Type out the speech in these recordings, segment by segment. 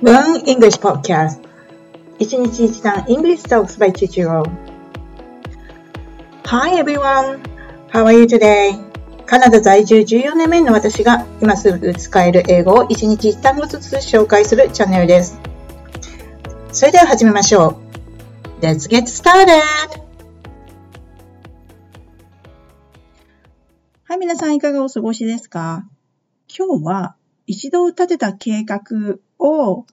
Learn English Podcast 一日一単 English Talks by Chichiro Hi everyone! How are you today? カナダ在住14年目の私が今すぐ使える英語を一日一単語ずつ紹介するチャンネルです。それでは始めましょう。Let's get started! はい、皆さんいかがお過ごしですか今日は一度立てた計画を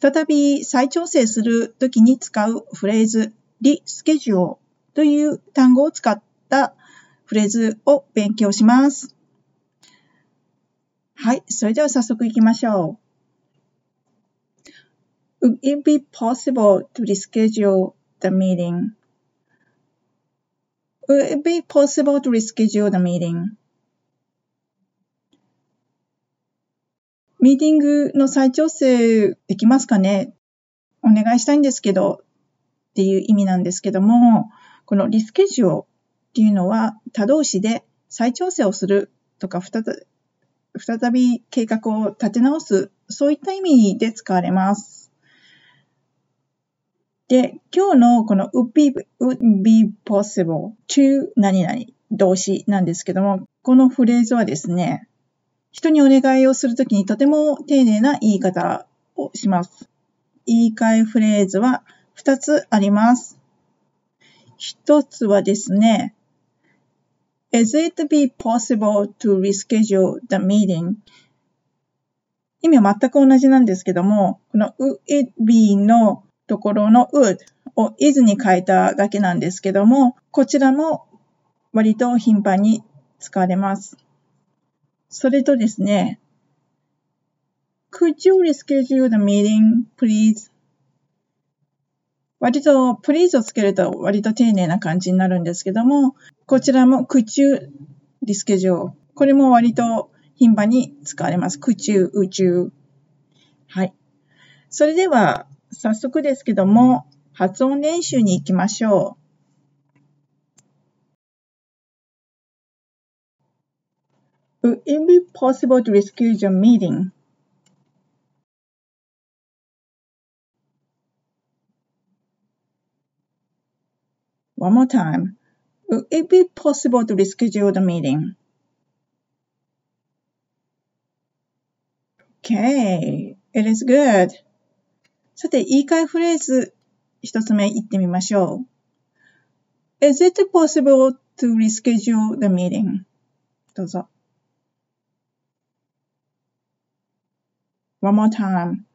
再び再調整するときに使うフレーズ、リスケジュールという単語を使ったフレーズを勉強します。はい、それでは早速行きましょう。Would it be possible to reschedule the meeting? Would it be possible to reschedule the meeting? ミーティングの再調整できますかね？お願いしたいんですけどっていう意味なんですけども、このリスケジュールっていうのは他動詞で再調整をするとか再び計画を立て直す、そういった意味で使われます。で、今日のこの would be, would be possible to 何々動詞なんですけども、このフレーズはですね、人にお願いをするときにとても丁寧な言い方をします。言い換えフレーズは2つあります。1つはですね、Is it be possible to reschedule the meeting? 意味は全く同じなんですけども、この would it be のところの would を is に変えただけなんですけども、こちらも割と頻繁に使われます。それとですね、Could you reschedule the meeting, please? 割と please をつけると割と丁寧な感じになるんですけども、こちらも could you reschedule これも割と頻繁に使われます。could you, 宇宙。はい。それでは早速ですけども、発音練習に行きましょう。Would it be possible to reschedule a meeting? One more time. Would it be possible to reschedule the meeting? Okay, it is good. さて、言い換えフレーズ一つ目言ってみましょう。Is it possible to reschedule the meeting? どうぞ。One more time.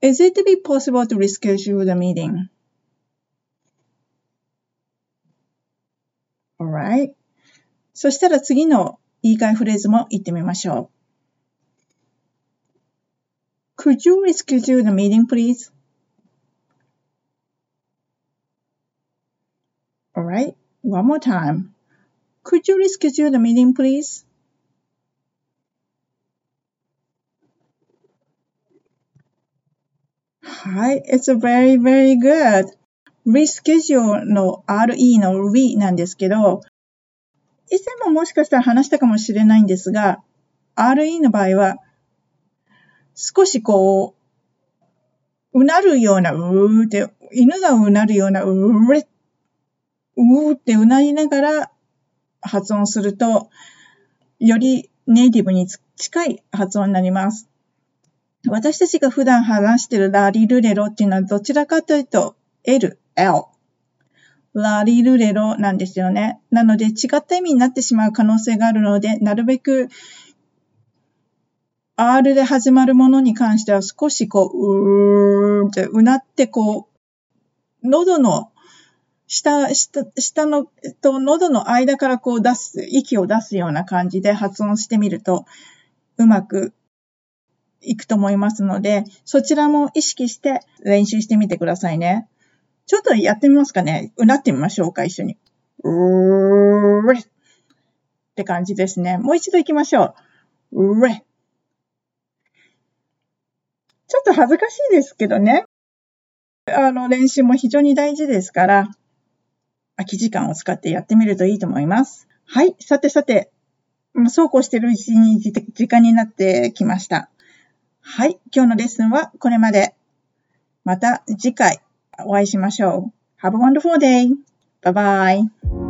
Is it to be possible to reschedule the meeting? Alright. そしたら次の言い換えフレーズも言ってみましょう。Could you reschedule the meeting, please? Alright. One more time. Could you reschedule the meeting, please? Hi, it's very, very good. reschedule の re の re なんですけど、以前ももしかしたら話したかもしれないんですが、re の場合は、少しこう、うなるような、うーって、犬がうなるような、うーれ、うーってうなりながら発音すると、よりネイティブに近い発音になります。私たちが普段話しているラリルレロっていうのはどちらかというと L、L。ラリルレロなんですよね。なので違った意味になってしまう可能性があるので、なるべく R で始まるものに関しては少しこう、うーってうなってこう、喉の下、下、下の、と喉の間からこう出す、息を出すような感じで発音してみると、うまくいくと思いますので、そちらも意識して練習してみてくださいね。ちょっとやってみますかね。うなってみましょうか、一緒に。うーれって感じですね。もう一度行きましょう。うれ。ちょっと恥ずかしいですけどね。あの、練習も非常に大事ですから、空き時間を使ってやってみるといいと思います。はい。さてさて、そうこうしてるうちに時間になってきました。はい。今日のレッスンはこれまで。また次回お会いしましょう。Have a wonderful day. Bye bye.